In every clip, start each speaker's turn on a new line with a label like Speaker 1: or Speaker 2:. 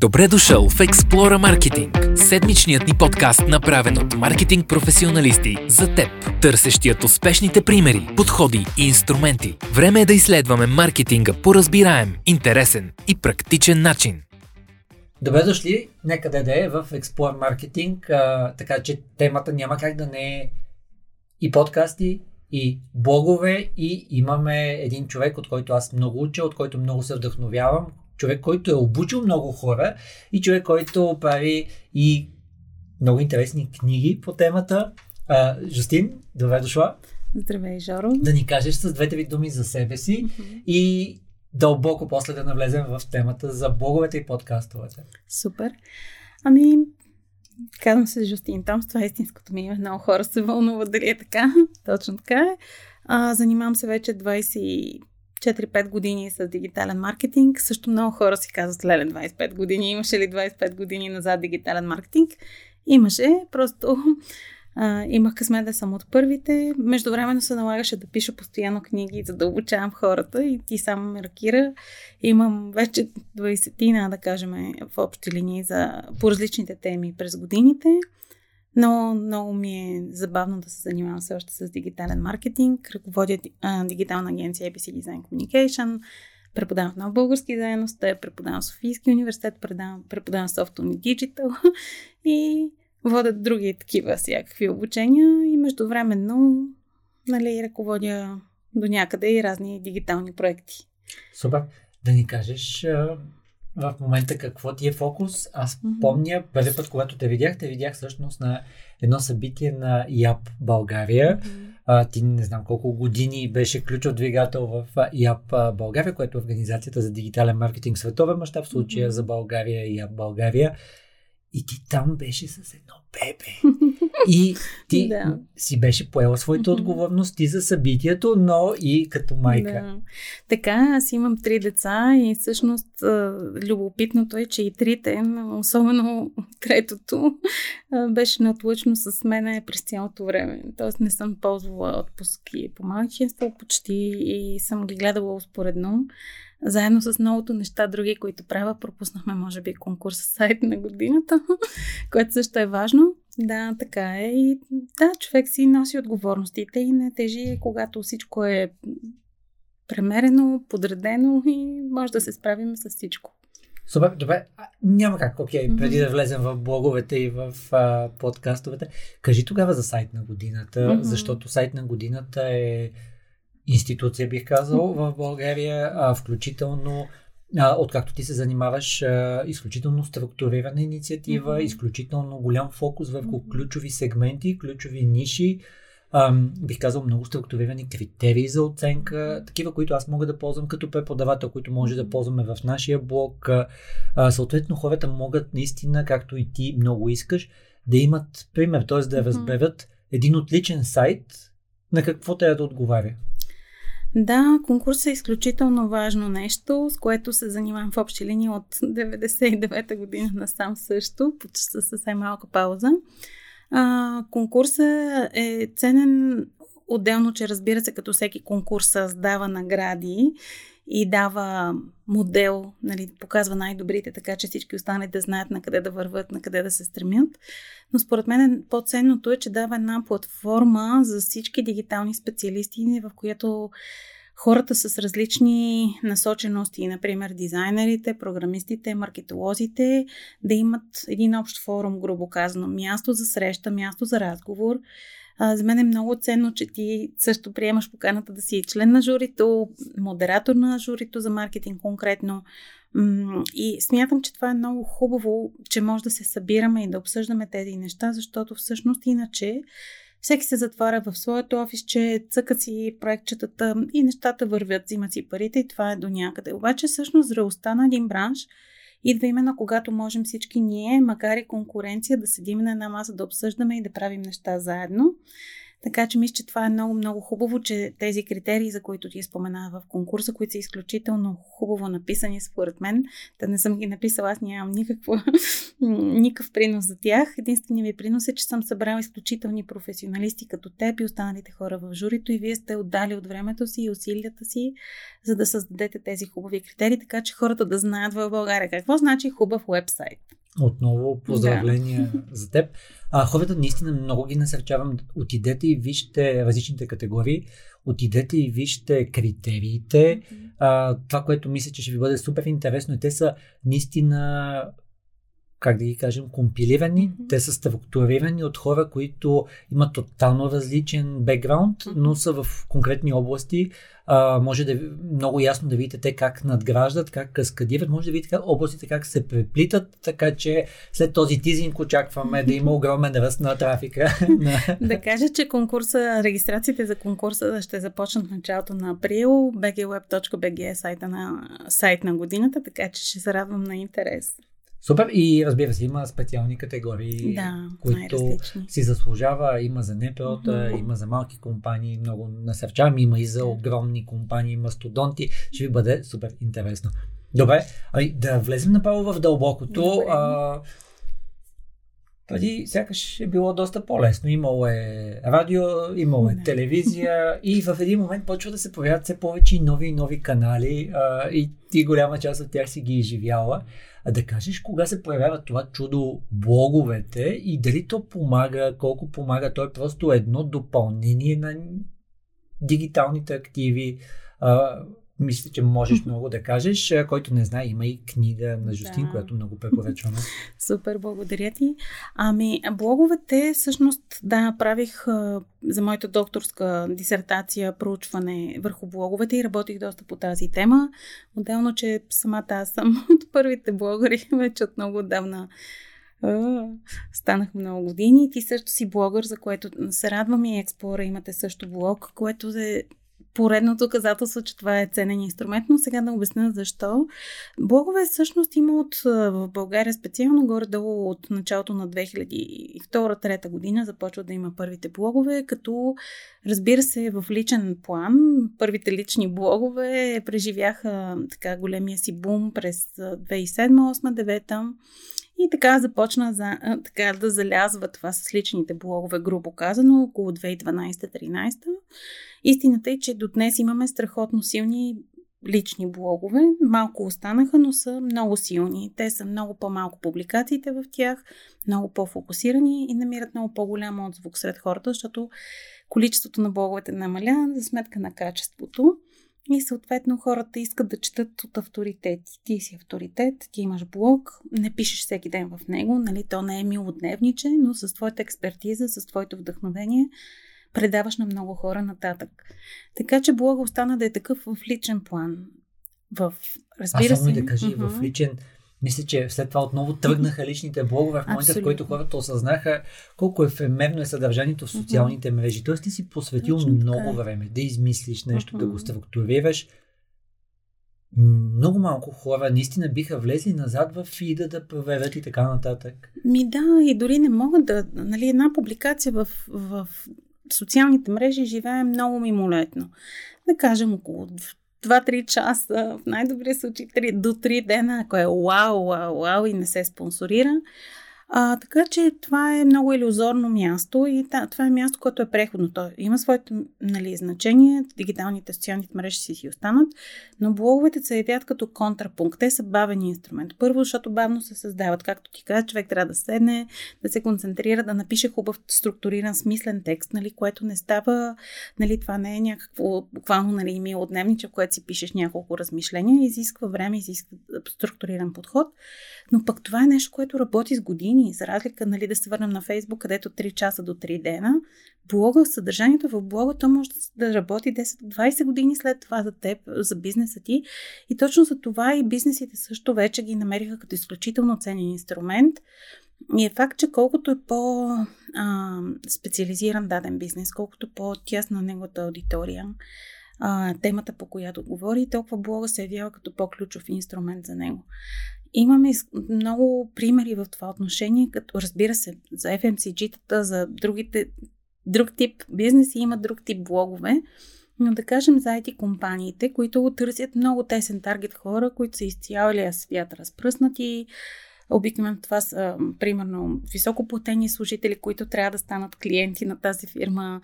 Speaker 1: Добре дошъл в Explora Marketing, седмичният ни подкаст, направен от маркетинг професионалисти за теб, търсещият успешните примери, подходи и инструменти. Време е да изследваме маркетинга по разбираем, интересен и практичен начин.
Speaker 2: Добре дошли, нека да е в Explore Marketing, а, така че темата няма как да не е и подкасти, и блогове и имаме един човек, от който аз много уча, от който много се вдъхновявам, човек, който е обучил много хора и човек, който прави и много интересни книги по темата. А, Жустин, добре дошла.
Speaker 3: Здравей, Жоро.
Speaker 2: Да ни кажеш с двете ви думи за себе си mm-hmm. и дълбоко после да навлезем в темата за блоговете и подкастовете.
Speaker 3: Супер. Ами, казвам се Жустин Томс, това е истинското ми име. Много хора се вълнуват дали е така. Точно така е. А, занимавам се вече 20 4-5 години с дигитален маркетинг. Също много хора си казват, леле, 25 години. Имаше ли 25 години назад дигитален маркетинг? Имаше, просто а, имах късмет да съм от първите. Междувременно се налагаше да пиша постоянно книги, за да обучавам хората и ти само ме ракира. Имам вече 20 да кажем, в общи линии за, по различните теми през годините. Но много ми е забавно да се занимавам все още с дигитален маркетинг. Ръководя а, дигитална агенция ABC Design Communication. Преподавам в нов български заедност, преподавам в Софийски университет, преподавам, преподавам Software Digital и водят други такива всякакви обучения и междувременно нали, ръководя до някъде и разни дигитални проекти.
Speaker 2: Супер. Да ни кажеш в момента какво ти е фокус. Аз mm-hmm. помня първи път, когато те видях, те видях всъщност на едно събитие на ЯП България. Mm-hmm. А, ти не знам колко години беше ключов двигател в ЯП България, което е Организацията за дигитален маркетинг световен мащаб, в случая mm-hmm. за България и ЯП България. И ти там беше с едно бебе. И ти да. си беше поела своите отговорности за събитието, но и като майка. Да.
Speaker 3: Така, аз имам три деца и всъщност любопитното е, че и трите, особено третото, беше наотлъчно с мене през цялото време. Тоест не съм ползвала отпуски по малчинство почти и съм ги гледала успоредно. Заедно с многото неща, други, които правя, пропуснахме, може би, конкурс сайт на годината, което също е важно. Да, така е. И да, човек си носи отговорностите и не тежи, когато всичко е премерено, подредено и може да се справим с всичко.
Speaker 2: Супер, добре. Няма как, окей, okay, преди mm-hmm. да влезем в блоговете и в а, подкастовете. Кажи тогава за сайт на годината, mm-hmm. защото сайт на годината е институция, бих казал, в България, а, включително а, откакто ти се занимаваш, а, изключително структурирана инициатива, mm-hmm. изключително голям фокус върху mm-hmm. ключови сегменти, ключови ниши, а, бих казал много структурирани критерии за оценка, такива, които аз мога да ползвам като преподавател, които може да ползваме в нашия блог. А, съответно, хората могат наистина, както и ти много искаш, да имат пример, т.е. да разберат един отличен сайт на какво трябва да отговаря.
Speaker 3: Да, конкурсът е изключително важно нещо, с което се занимавам в общи линии от 99-та година насам също, с съвсем малка пауза. А, конкурсът е ценен отделно, че разбира се, като всеки конкурс създава награди и дава модел, нали, показва най-добрите, така че всички останали да знаят на къде да върват, на къде да се стремят. Но според мен по-ценното е, че дава една платформа за всички дигитални специалисти, в която хората с различни насочености, например дизайнерите, програмистите, маркетолозите, да имат един общ форум, грубо казано, място за среща, място за разговор, за мен е много ценно, че ти също приемаш поканата да си член на журито, модератор на журито за маркетинг конкретно. И смятам, че това е много хубаво, че може да се събираме и да обсъждаме тези неща, защото всъщност иначе всеки се затваря в своето офисче, цъкат си проектчетата и нещата вървят, взимат си парите и това е до някъде. Обаче всъщност зрелостта на един бранш идва именно когато можем всички ние, макар и конкуренция, да седим на една маса, да обсъждаме и да правим неща заедно. Така че мисля, че това е много, много хубаво, че тези критерии, за които ти спомена в конкурса, които са изключително хубаво написани според мен, да не съм ги написала, аз нямам никаква никакъв принос за тях. Единственият ми принос е, че съм събрала изключителни професионалисти като теб и останалите хора в журито и вие сте отдали от времето си и усилията си, за да създадете тези хубави критерии, така че хората да знаят в България какво значи хубав вебсайт.
Speaker 2: Отново поздравления да. за теб. А, хората наистина много ги насърчавам. Отидете и вижте различните категории. Отидете и вижте критериите. А, това, което мисля, че ще ви бъде супер интересно. Те са наистина как да ги кажем, компилирани. Mm-hmm. Те са структурирани от хора, които имат тотално различен бекграунд, mm-hmm. но са в конкретни области. А, може да много ясно да видите те как надграждат, как каскадират, може да видите как областите как се преплитат, така че след този тизинг очакваме да има огромен ръст на трафика.
Speaker 3: да кажа, че конкурса, регистрациите за конкурса ще започнат в началото на април. bgweb.bg е сайта на, сайт на годината, така че ще се радвам на интерес.
Speaker 2: Супер. И разбира се, има специални категории,
Speaker 3: да,
Speaker 2: които си заслужава. Има за НПО-та, mm-hmm. има за малки компании, много насърчавам. Има и за огромни компании, мастодонти. Ще ви бъде супер интересно. Добре, ами да влезем направо в дълбокото. Добре. А, преди сякаш е било доста по-лесно. Имало е радио, имало е телевизия и в един момент почва да се появяват все повече и нови и нови канали а, и ти голяма част от тях си ги изживяла. А да кажеш кога се появява това чудо блоговете и дали то помага, колко помага, то е просто едно допълнение на дигиталните активи. А, мисля, че можеш много да кажеш. Който не знае, има и книга на Жустин, да. която много препоръчваме.
Speaker 3: Супер, благодаря ти. Ами, блоговете, всъщност, да, правих за моята докторска дисертация проучване върху блоговете и работих доста по тази тема. Отделно, че самата аз съм от първите блогъри, вече от много отдавна станах много години. Ти също си блогър, за което се радвам и Експлора имате също блог, което е поредното доказателство, че това е ценен инструмент, но сега да обясня защо. Блогове всъщност има от, в България специално горе-долу от началото на 2002-2003 година започва да има първите блогове, като разбира се в личен план първите лични блогове преживяха така големия си бум през 2007-2008-2009 и така започна за, така да залязва това с личните блогове, грубо казано, около 2012-2013. Истината е, че до днес имаме страхотно силни лични блогове. Малко останаха, но са много силни. Те са много по-малко публикациите в тях, много по-фокусирани и намират много по-голям отзвук сред хората, защото количеството на блоговете намаля за сметка на качеството. И съответно хората искат да четат от авторитети. Ти си авторитет, ти имаш блог, не пишеш всеки ден в него, нали, то не е милодневниче, но с твоята експертиза, с твоето вдъхновение предаваш на много хора нататък. Така че блога остана да е такъв в личен план. В, разбира
Speaker 2: а само се. да кажи, uh-huh. в личен мисля, че след това отново тръгнаха личните блогове в момента, Абсолютно. в който хората осъзнаха колко ефемерно е съдържанието в социалните мрежи. Тоест ти си посветил Точно много така. време да измислиш нещо, да го структурираш. Много малко хора наистина биха влезли назад в фида да проверят и така нататък.
Speaker 3: Ми да, и дори не могат да. Нали, една публикация в, в социалните мрежи живее много мимолетно. Да кажем около 2-3 часа, в най-добрия случай 3, до 3 дена, ако е вау, вау, вау и не се спонсорира. А, така че това е много иллюзорно място и да, това е място, което е преходно. То има своето нали, значение, дигиталните социалните мрежи си си останат, но блоговете се явят като контрапункт. Те са бавен инструмент. Първо, защото бавно се създават. Както ти каза, човек трябва да седне, да се концентрира, да напише хубав структуриран, смислен текст, нали, което не става, нали, това не е някакво буквално нали, мило дневниче, в което си пишеш няколко размишления, изисква време, изисква структуриран подход. Но пък това е нещо, което работи с години. За разлика, нали, да се върнем на Фейсбук, където 3 часа до 3 дена, блога, съдържанието в блога, то може да работи 10-20 години след това за теб, за бизнеса ти. И точно за това и бизнесите също вече ги намериха като изключително ценен инструмент. И е факт, че колкото е по-специализиран даден бизнес, колкото по-тясна неговата аудитория, темата по която говори, толкова блога се явява като по-ключов инструмент за него. Имаме много примери в това отношение, като разбира се, за FMCG-тата, за другите, друг тип бизнеси има друг тип блогове, но да кажем за IT компаниите, които търсят много тесен таргет хора, които са из цялия свят разпръснати, Обикновено това са, примерно, високоплатени служители, които трябва да станат клиенти на тази фирма.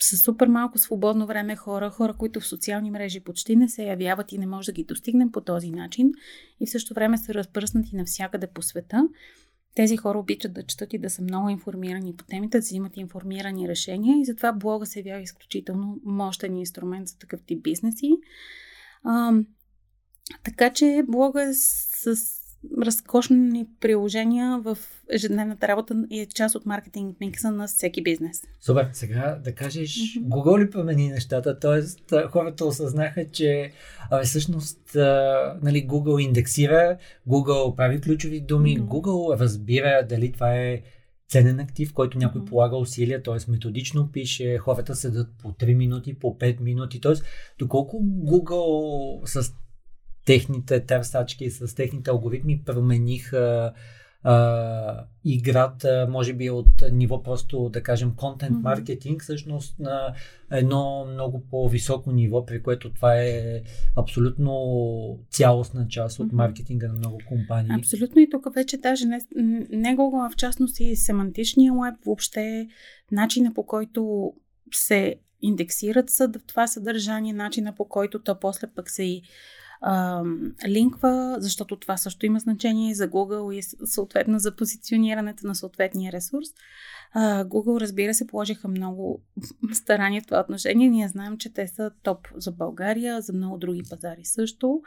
Speaker 3: С супер малко свободно време хора, хора, които в социални мрежи почти не се явяват и не може да ги достигнем по този начин и в същото време са разпръснати навсякъде по света. Тези хора обичат да четат и да са много информирани по темите, да взимат информирани решения и затова блога се явява изключително мощен инструмент за такъв тип бизнеси. А, така че блога е с разкошни приложения в ежедневната работа и е част от маркетинг микса на всеки бизнес.
Speaker 2: Супер, сега да кажеш, mm-hmm. Google ли промени нещата? Тоест, хората осъзнаха, че а, всъщност а, нали, Google индексира, Google прави ключови думи, mm-hmm. Google разбира дали това е ценен актив, който някой mm-hmm. полага усилия, т.е. методично пише, хората седат по 3 минути, по 5 минути, т.е. доколко Google с техните търсачки, с техните алгоритми промениха а, играта, може би от ниво просто, да кажем, контент маркетинг, всъщност на едно много по-високо ниво, при което това е абсолютно цялостна част от маркетинга на много компании.
Speaker 3: Абсолютно. И тук вече даже не, не Google, в частност и семантичния веб, въобще начина по който се индексират това съдържание, начина по който то после пък се и линква, защото това също има значение за Google и съответно за позиционирането на съответния ресурс. А, Google, разбира се, положиха много старания в това отношение. Ние знаем, че те са топ за България, за много други пазари също.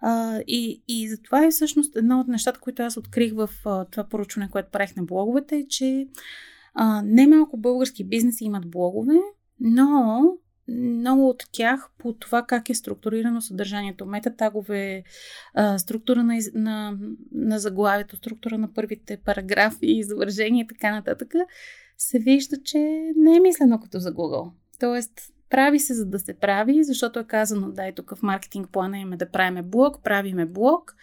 Speaker 3: А, и, и затова е всъщност едно от нещата, които аз открих в а, това поручване, което правих на блоговете, е, че а, немалко български бизнеси имат блогове, но много от тях по това как е структурирано съдържанието. Метатагове, структура на, на, на заглавието, структура на първите параграфи, изображения и така нататък, се вижда, че не е мислено като за Google. Тоест, прави се за да се прави, защото е казано, дай тук в маркетинг плана имаме да правиме блог, правиме блог,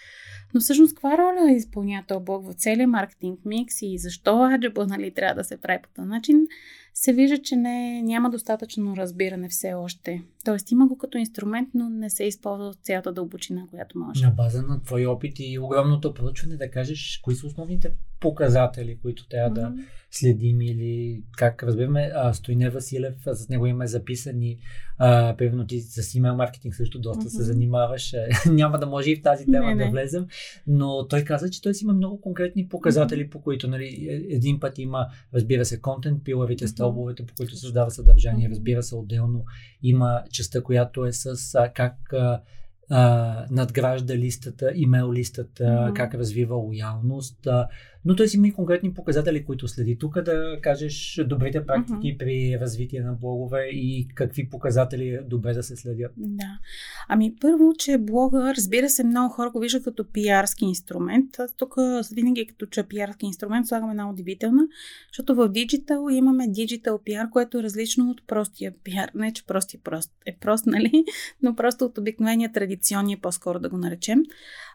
Speaker 3: но всъщност каква роля изпълнява този блог в целия маркетинг микс и защо аджаба нали, трябва да се прави по този начин, се вижда, че не, няма достатъчно разбиране все още. Тоест има го като инструмент, но не се използва от цялата дълбочина, която може.
Speaker 2: На база на твой опит и огромното проучване да кажеш кои са основните показатели, които трябва mm-hmm. да следим или как разбираме. А, Стойне Василев, с него има записани, а, ти с имейл маркетинг също доста mm-hmm. се занимаваш. Няма да може и в тази тема не, да не. влезем, но той каза, че той си има много конкретни показатели, mm-hmm. по които нали, е, един път има, разбира се, контент, пилавите, mm-hmm. стълбовете, по които създава съдържание, mm-hmm. разбира се, отделно има частта, която е с а, как а, а, надгражда листата, имейл листата, mm-hmm. как развива лоялност. А, но си има и конкретни показатели, които следи. Тук да кажеш добрите практики mm-hmm. при развитие на блогове и какви показатели е добре да се следят.
Speaker 3: Да. Ами първо, че блога, разбира се, много хора го виждат като пиарски инструмент. Тук винаги като че пиарски инструмент слагаме една удивителна, защото в диджитал имаме диджитал пиар, което е различно от простия пиар. Не, че простия прост е прост, нали? Но просто от обикновения традиционния, по-скоро да го наречем.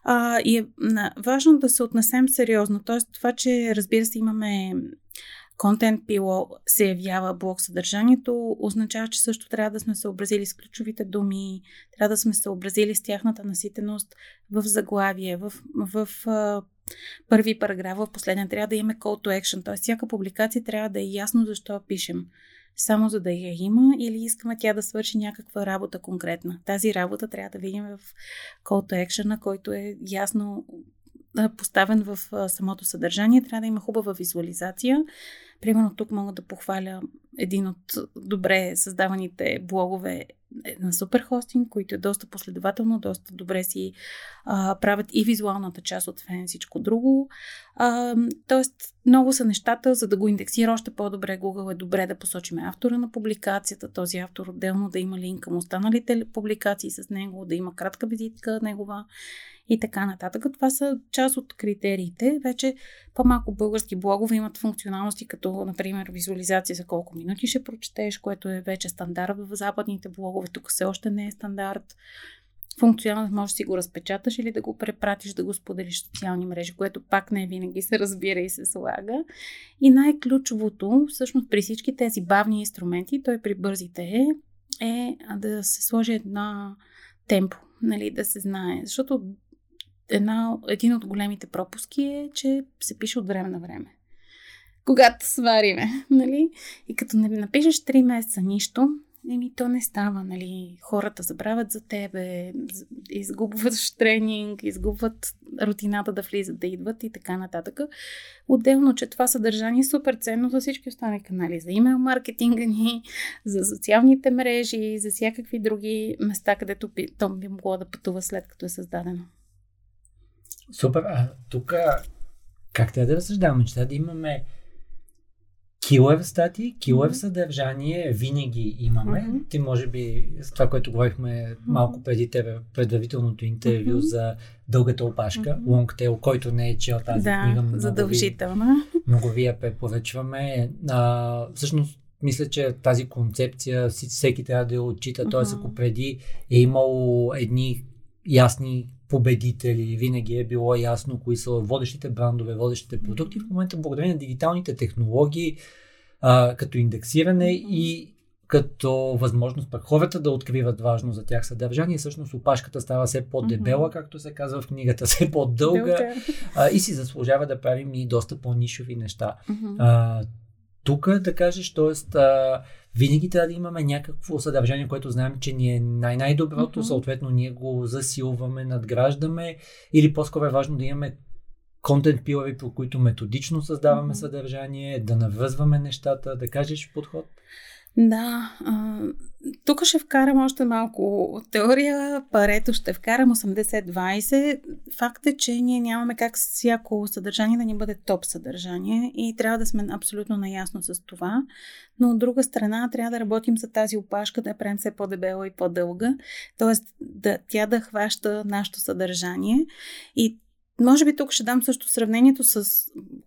Speaker 3: А, и е важно да се отнесем сериозно. Тоест, това, че разбира се имаме контент пило се явява блок съдържанието, означава, че също трябва да сме съобразили с ключовите думи, трябва да сме съобразили с тяхната наситеност в заглавие, в, в, първи параграф, в последния трябва да имаме call to action, т.е. всяка публикация трябва да е ясно защо пишем само за да я има или искаме тя да свърши някаква работа конкретна. Тази работа трябва да видим в call to action, който е ясно поставен в самото съдържание. Трябва да има хубава визуализация. Примерно тук мога да похваля един от добре създаваните блогове на Суперхостинг, които е доста последователно, доста добре си а, правят и визуалната част от фен всичко друго. А, тоест, много са нещата, за да го индексира още по-добре Google е добре да посочим автора на публикацията, този автор отделно да има линк към останалите публикации с него, да има кратка визитка негова и така нататък. Това са част от критериите. Вече по-малко български блогове имат функционалности, като, например, визуализация за колко минути ще прочетеш, което е вече стандарт в западните блогове. Тук все още не е стандарт. Функционалност може да си го разпечаташ или да го препратиш, да го споделиш в социални мрежи, което пак не винаги се разбира и се слага. И най-ключовото, всъщност при всички тези бавни инструменти, той при бързите е, е да се сложи една темпо, нали, да се знае. Защото една, един от големите пропуски е, че се пише от време на време. Когато свариме, нали? И като не напишеш 3 месеца нищо, Еми, то не става, нали? Хората забравят за тебе, изгубваш тренинг, изгубват рутината да влизат, да идват и така нататък. Отделно, че това съдържание е супер ценно за всички останали канали, за имейл маркетинга ни, за социалните мрежи, за всякакви други места, където то би могло да пътува след като е създадено.
Speaker 2: Супер. А тук как трябва да разсъждаваме, че трябва да имаме Килъв стати, килъв mm-hmm. съдържание винаги имаме. Mm-hmm. Ти може би с това, което говорихме mm-hmm. малко преди тебе, предварителното интервю mm-hmm. за дългата опашка, mm-hmm. Longtail, който не е чел тази
Speaker 3: да,
Speaker 2: книга. Много
Speaker 3: задължителна.
Speaker 2: Ви, много ви я препоръчваме. А, всъщност, мисля, че тази концепция всеки трябва да я отчита. Mm-hmm. Т.е. ако преди е имало едни ясни победители, винаги е било ясно кои са водещите брандове, водещите продукти. В момента, благодарение на дигиталните технологии, а, като индексиране и като възможност пък хората да откриват важно за тях съдържание. Всъщност опашката става все по-дебела, mm-hmm. както се казва в книгата, все по-дълга а, и си заслужава да правим и доста по-нишови неща. Mm-hmm. А, тук да кажеш, т.е. винаги трябва да имаме някакво съдържание, което знаем, че ни е най-най-доброто, mm-hmm. съответно ние го засилваме, надграждаме или по-скоро е важно да имаме контент пилари, по които методично създаваме mm-hmm. съдържание, да навръзваме нещата, да кажеш подход?
Speaker 3: Да, а, тук ще вкарам още малко теория. Парето ще вкарам 80-20. Факт е, че ние нямаме как всяко съдържание да ни бъде топ съдържание и трябва да сме абсолютно наясно с това. Но от друга страна трябва да работим за тази опашка, да я правим все по-дебела и по-дълга. Тоест да, тя да хваща нашето съдържание. И може би тук ще дам също сравнението с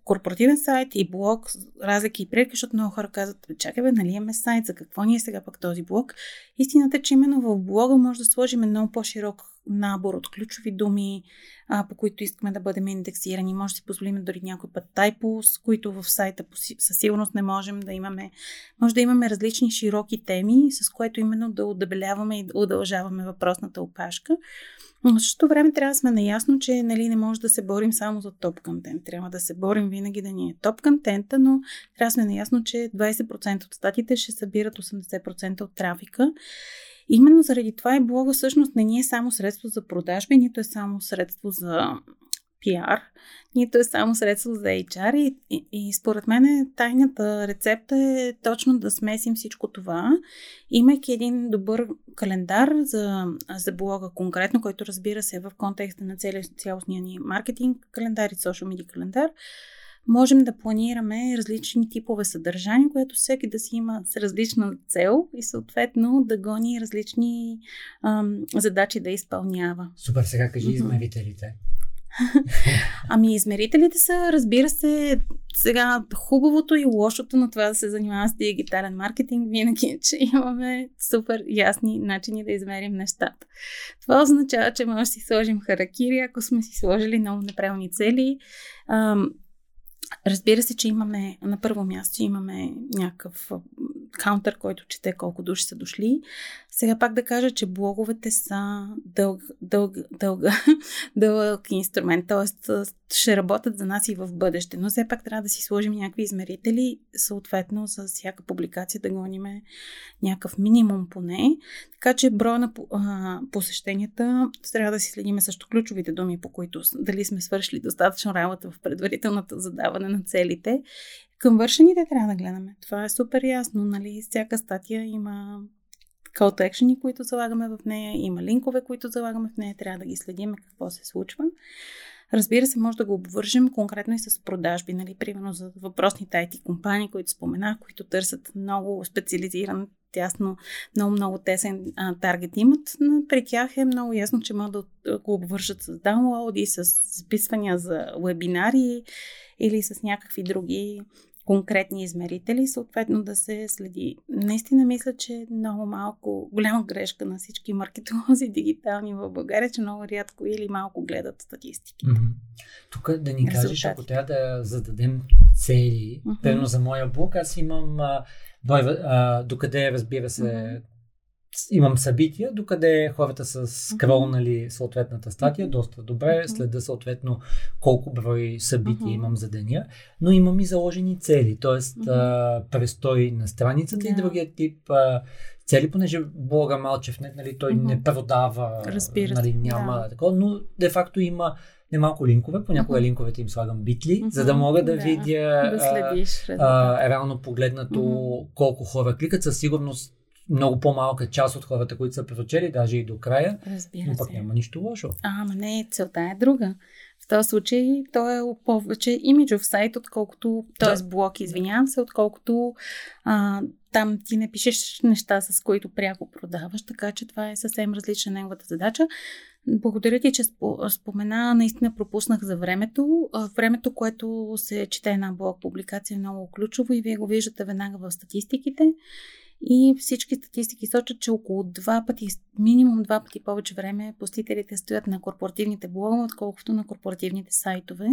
Speaker 3: корпоративен сайт и блог, разлики и прилики, защото много хора казват, чакай бе, нали имаме сайт, за какво ни е сега пък този блог? Истината е, че именно в блога може да сложим много по-широк набор от ключови думи, а, по които искаме да бъдем индексирани. Може да си позволим дори някой път тайпус, които в сайта със сигурност не можем да имаме. Може да имаме различни широки теми, с което именно да удебеляваме и удължаваме въпросната опашка. Но в същото време трябва да сме наясно, че нали, не може да се борим само за топ контент. Трябва да се борим винаги да ни е топ контента, но трябва да сме наясно, че 20% от статите ще събират 80% от трафика. Именно заради това и блога всъщност не ни е само средство за продажби, нито е само средство за пиар, нито е само средство за HR и, и, и според мен тайната рецепта е точно да смесим всичко това, имайки един добър календар за, за блога конкретно, който разбира се е в контекста на цялостния ни маркетинг календар и social media календар, можем да планираме различни типове съдържание, което всеки да си има с различна цел и съответно да гони различни ам, задачи да изпълнява.
Speaker 2: Супер, сега кажи измерителите.
Speaker 3: ами измерителите са, разбира се, сега хубавото и лошото на това да се занимава с дигитален маркетинг винаги е, че имаме супер ясни начини да измерим нещата. Това означава, че може да си сложим харакири, ако сме си сложили много неправилни цели. Ам, Разбира се, че имаме на първо място имаме някакъв каунтър, който чете колко души са дошли. Сега пак да кажа, че блоговете са дълг, дълг, дълга, дълъг инструмент, т.е. ще работят за нас и в бъдеще, но все пак трябва да си сложим някакви измерители, съответно за всяка публикация да гониме някакъв минимум поне. Така че броя на посещенията трябва да си следиме също ключовите думи, по които дали сме свършили достатъчно работа в предварителната задаване на целите към вършените трябва да гледаме. Това е супер ясно. Нали? Всяка статия има call to action, които залагаме в нея, има линкове, които залагаме в нея, трябва да ги следим какво се случва. Разбира се, може да го обвържем конкретно и с продажби, нали, примерно за въпросните IT компании, които споменах, които търсят много специализиран, тясно, много, много тесен а, таргет имат. Но при тях е много ясно, че могат да го обвържат с даунлоуди, с записвания за вебинари или с някакви други конкретни измерители, съответно да се следи. Наистина мисля, че е много малко, голяма грешка на всички маркетолози дигитални в България, че много рядко или малко гледат статистики.
Speaker 2: Mm-hmm. Тук да ни кажеш, ако трябва да зададем цели, mm-hmm. за моя блог, аз имам а, а, докъде разбира се mm-hmm имам събития, докъде хората са скролнали съответната статия. Доста добре, следа съответно колко брой събития имам за деня, но имам и заложени цели, т.е. престой на страницата и другия тип а, цели, понеже блога Малчевнет, нали, той не продава,
Speaker 3: Разбира
Speaker 2: нали, няма
Speaker 3: да.
Speaker 2: такова, но де факто има немалко линкове, понякога линковете им слагам битли, за да мога да,
Speaker 3: Да,
Speaker 2: видя
Speaker 3: да следиш
Speaker 2: а, а, реално погледнато колко хора кликат. Със сигурност много по-малка част от хората, които са прочели, даже и до края,
Speaker 3: Разбира
Speaker 2: но пък
Speaker 3: се.
Speaker 2: няма нищо лошо.
Speaker 3: А, ама не, целта е друга. В този случай той е повече имиджов сайт, отколкото, т.е. блог, извинявам се, отколкото а, там ти не пишеш неща, с които пряко продаваш, така че това е съвсем различна неговата задача. Благодаря ти, че спо- спомена, наистина пропуснах за времето. Времето, което се чете една блог публикация е много ключово и вие го виждате веднага в статистиките. И всички статистики сочат, че около два пъти, минимум два пъти повече време посетителите стоят на корпоративните блогове, отколкото на корпоративните сайтове.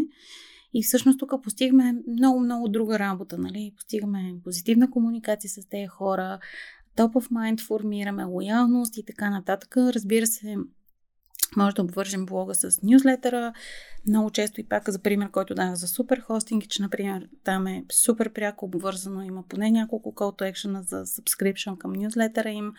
Speaker 3: И всъщност тук постигаме много-много друга работа. Нали? Постигаме позитивна комуникация с тези хора, top of mind формираме, лоялност и така нататък. Разбира се, може да обвържем блога с нюзлетъра. Много често и пак за пример, който дах за супер хостинг, че, например, там е супер пряко обвързано, има поне няколко call to action за subscription към нюзлетъра им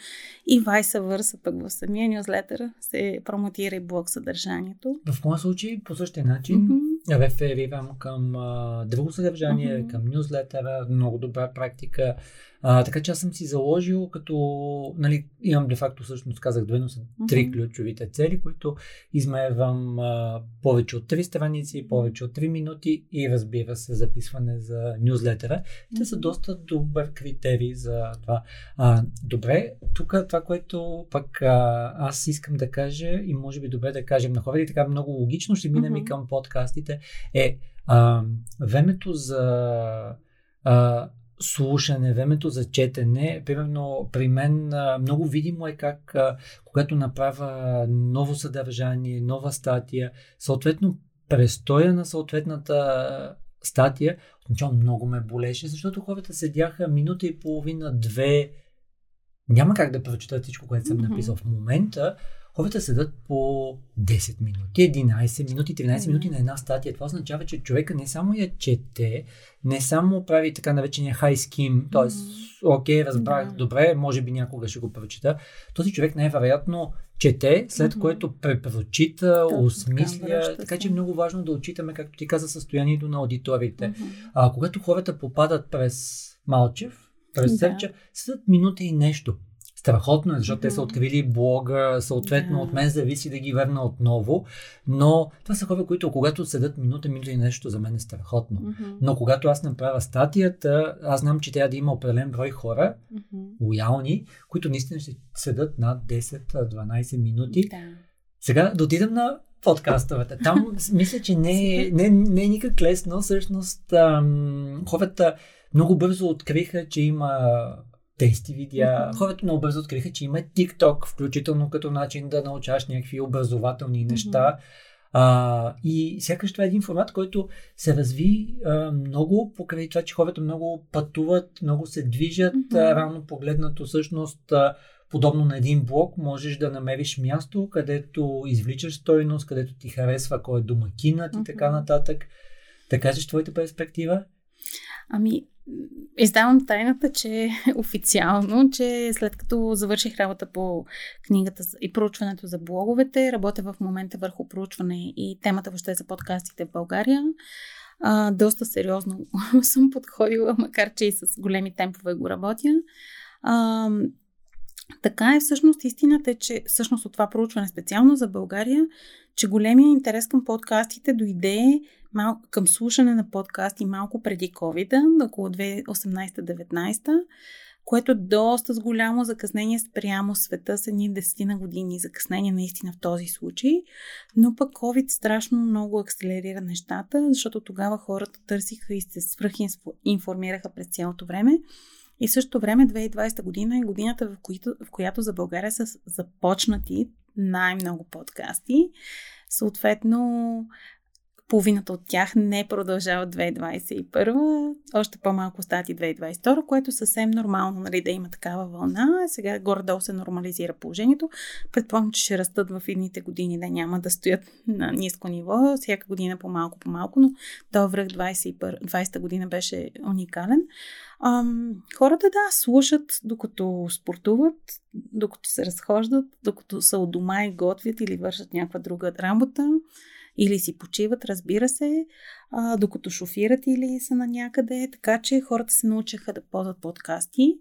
Speaker 3: и vice versa, пък в самия нюзлетър се промотира и блог съдържанието.
Speaker 2: В моя случай по същия начин
Speaker 3: Мгм.
Speaker 2: Реферирам към а, друго съдържание,
Speaker 3: Мгм.
Speaker 2: към нюзлетера, много добра практика. А, така че аз съм си заложил, като нали, имам де факто всъщност казах две, но са три
Speaker 3: Мгм.
Speaker 2: ключовите цели, които измервам а, повече от три страници, повече от три минути и разбира се записване за нюзлетера. Те са доста добър критерий за това. А, добре, тук това, което пък а, аз искам да кажа и може би добре да кажем на хората и така много логично ще минем и
Speaker 3: Мгм.
Speaker 2: към подкастите е а, времето за а, слушане, времето за четене, примерно при мен а, много видимо е как а, когато направя ново съдържание, нова статия, съответно престоя на съответната статия, отначало много ме болеше, защото хората седяха минута и половина, две, няма как да прочитат всичко, което съм написал в момента. Хората седат по 10 минути, 11 минути, 13 минути на една статия. Това означава, че човека не само я чете, не само прави така наречения high skim, т.е. окей, разбрах,
Speaker 3: Да.
Speaker 2: добре, може би някога ще го прочита. Този човек най-вероятно чете, след
Speaker 3: Мгм.
Speaker 2: което препрочита,
Speaker 3: Точно
Speaker 2: осмисля.
Speaker 3: така,
Speaker 2: Така че е много важно да отчитаме, както ти каза, състоянието на аудиториите.
Speaker 3: Мгм.
Speaker 2: А когато хората попадат през Малчев, през
Speaker 3: Да.
Speaker 2: Сърча, седат минута и нещо. Страхотно е, защото те са открили блога, съответно
Speaker 3: Да.
Speaker 2: от мен зависи да ги върна отново, но това са хора, които когато седат минута, минута и нещо, за мен е страхотно.
Speaker 3: Мгм.
Speaker 2: Но когато аз направя статията, аз знам, че трябва да има определен брой хора,
Speaker 3: Мгм.
Speaker 2: лоялни, които наистина ще седат над 10-12 минути.
Speaker 3: Да.
Speaker 2: Сега да отидем на подкастовете. Там мисля, че не е, не, не е никак лесно. Всъщност ам, хората много бързо откриха, че има тести видеа. Хората много бързо откриха, че има TikTok, включително като начин да научаш някакви образователни неща. А, и сякаш това е един формат, който се разви а, много покрай това, че хората много пътуват, много се движат. А, равно погледнато всъщност а, подобно на един блог, можеш да намериш място, където извличаш стойност, където ти харесва кой е домакинът и така нататък. Да кажеш твоята перспектива?
Speaker 3: Ами, издавам тайната, че официално, че след като завърших работа по книгата и проучването за блоговете, работя в момента върху проучване и темата въобще за подкастите в България. А, доста сериозно съм подходила, макар че и с големи темпове го работя. А, така е всъщност истината е, че всъщност от това проучване специално за България, че големия интерес към подкастите дойде мал, към слушане на подкасти малко преди COVID, около 2018-19, което е доста с голямо закъснение спрямо света с едни десетина години закъснение наистина в този случай. Но пък COVID страшно много акселерира нещата, защото тогава хората търсиха и се свръхинформираха през цялото време. И в същото време 2020 година е годината, в, която, в която за България са започнати най-много подкасти. Съответно, половината от тях не продължават 2021, още по-малко стати 2022, което съвсем нормално нали, да има такава вълна. Сега горе-долу се нормализира положението. Предполагам, че ще растат в едните години, да няма да стоят на ниско ниво, всяка година по-малко, по-малко, но до връх 20-та година беше уникален. Ам, хората да, слушат докато спортуват, докато се разхождат, докато са от дома и готвят или вършат някаква друга работа или си почиват, разбира се, а, докато шофират или са на някъде. Така че хората се научиха да ползват подкасти.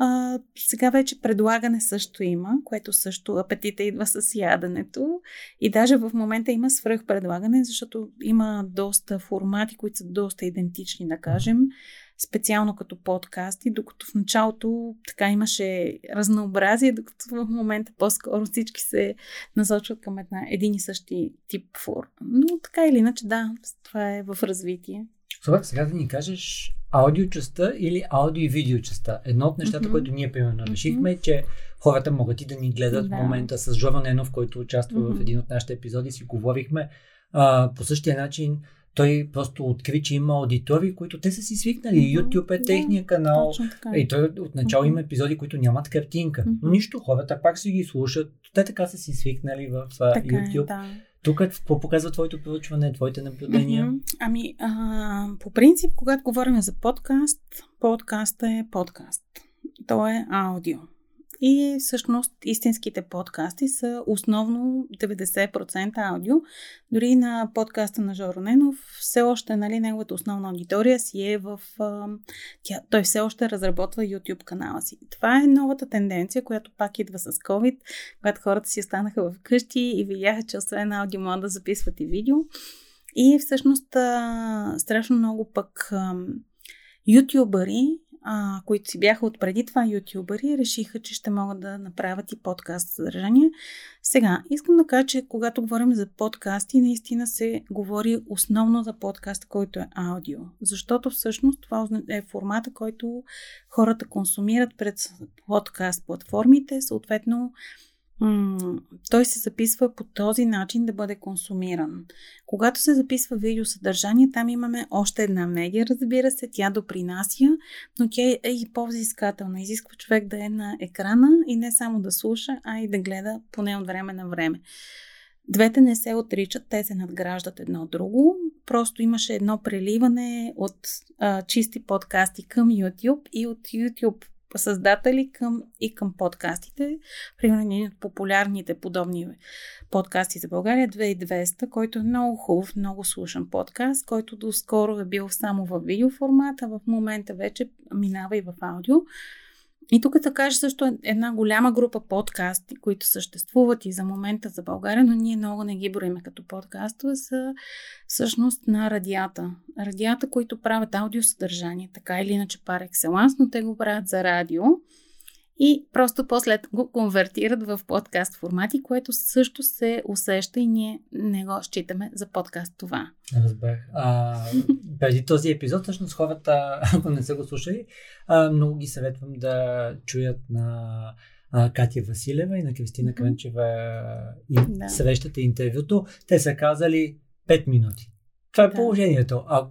Speaker 3: А, сега вече предлагане също има, което също апетита идва с яденето. И даже в момента има свръхпредлагане, защото има доста формати, които са доста идентични, да кажем специално като подкасти, докато в началото така имаше разнообразие, докато в момента по-скоро всички се насочват към една, един и същи тип форма. Но така или иначе, да, това е в развитие.
Speaker 2: Супер, сега да ни кажеш аудиочастта или аудио и видеочастта. Едно от нещата, mm-hmm. които ние примерно решихме, е, че хората могат и да ни гледат да. в момента с Жора Ненов, който участва mm-hmm. в един от нашите епизоди, си говорихме а, по същия начин той просто откри, че има аудитории, които те са си свикнали. Mm-hmm. YouTube е техния канал. И той отначало mm-hmm. има епизоди, които нямат картинка. Mm-hmm. Но нищо, хората пак си ги слушат. Те така са си свикнали в така е, YouTube. Е, да. Тук какво показва твоето проучване, твоите наблюдения? Mm-hmm.
Speaker 3: Ами, а, по принцип, когато говорим за подкаст, подкаст е подкаст. То е аудио. И всъщност истинските подкасти са основно 90% аудио. Дори на подкаста на Жоро Ненов все още нали, неговата основна аудитория си е в... тя, той все още разработва YouTube канала си. Това е новата тенденция, която пак идва с COVID, когато хората си останаха в къщи и видяха, че освен аудио могат да записват и видео. И всъщност страшно много пък ютубъри а, които си бяха от преди това ютубъри, решиха, че ще могат да направят и подкаст съдържание. Сега, искам да кажа, че когато говорим за подкасти, наистина се говори основно за подкаст, който е аудио. Защото всъщност това е формата, който хората консумират пред подкаст платформите, съответно той се записва по този начин да бъде консумиран. Когато се записва видеосъдържание, там имаме още една медия, разбира се, тя допринася, но тя е и по-взискателна. Изисква човек да е на екрана и не само да слуша, а и да гледа поне от време на време. Двете не се отричат, те се надграждат едно друго. Просто имаше едно преливане от а, чисти подкасти към YouTube и от YouTube създатели към, и към подкастите. Примерно един от популярните подобни подкасти за България 2200, който е много хубав, много слушан подкаст, който доскоро е бил само в видеоформата, в момента вече минава и в аудио. И тук да кажа също една голяма група подкасти, които съществуват и за момента за България, но ние много не ги броиме като подкастове, са всъщност на радията. Радията, които правят аудиосъдържание, така или иначе пар екселанс, но те го правят за радио и просто после го конвертират в подкаст формати, което също се усеща и ние не го считаме за подкаст това.
Speaker 2: Разбрах. А, преди този епизод, всъщност хората, ако не са го слушали, а, много ги съветвам да чуят на а, Катя Василева и на Кристина Крънчева и да. срещате интервюто. Те са казали 5 минути. Това е да. положението. А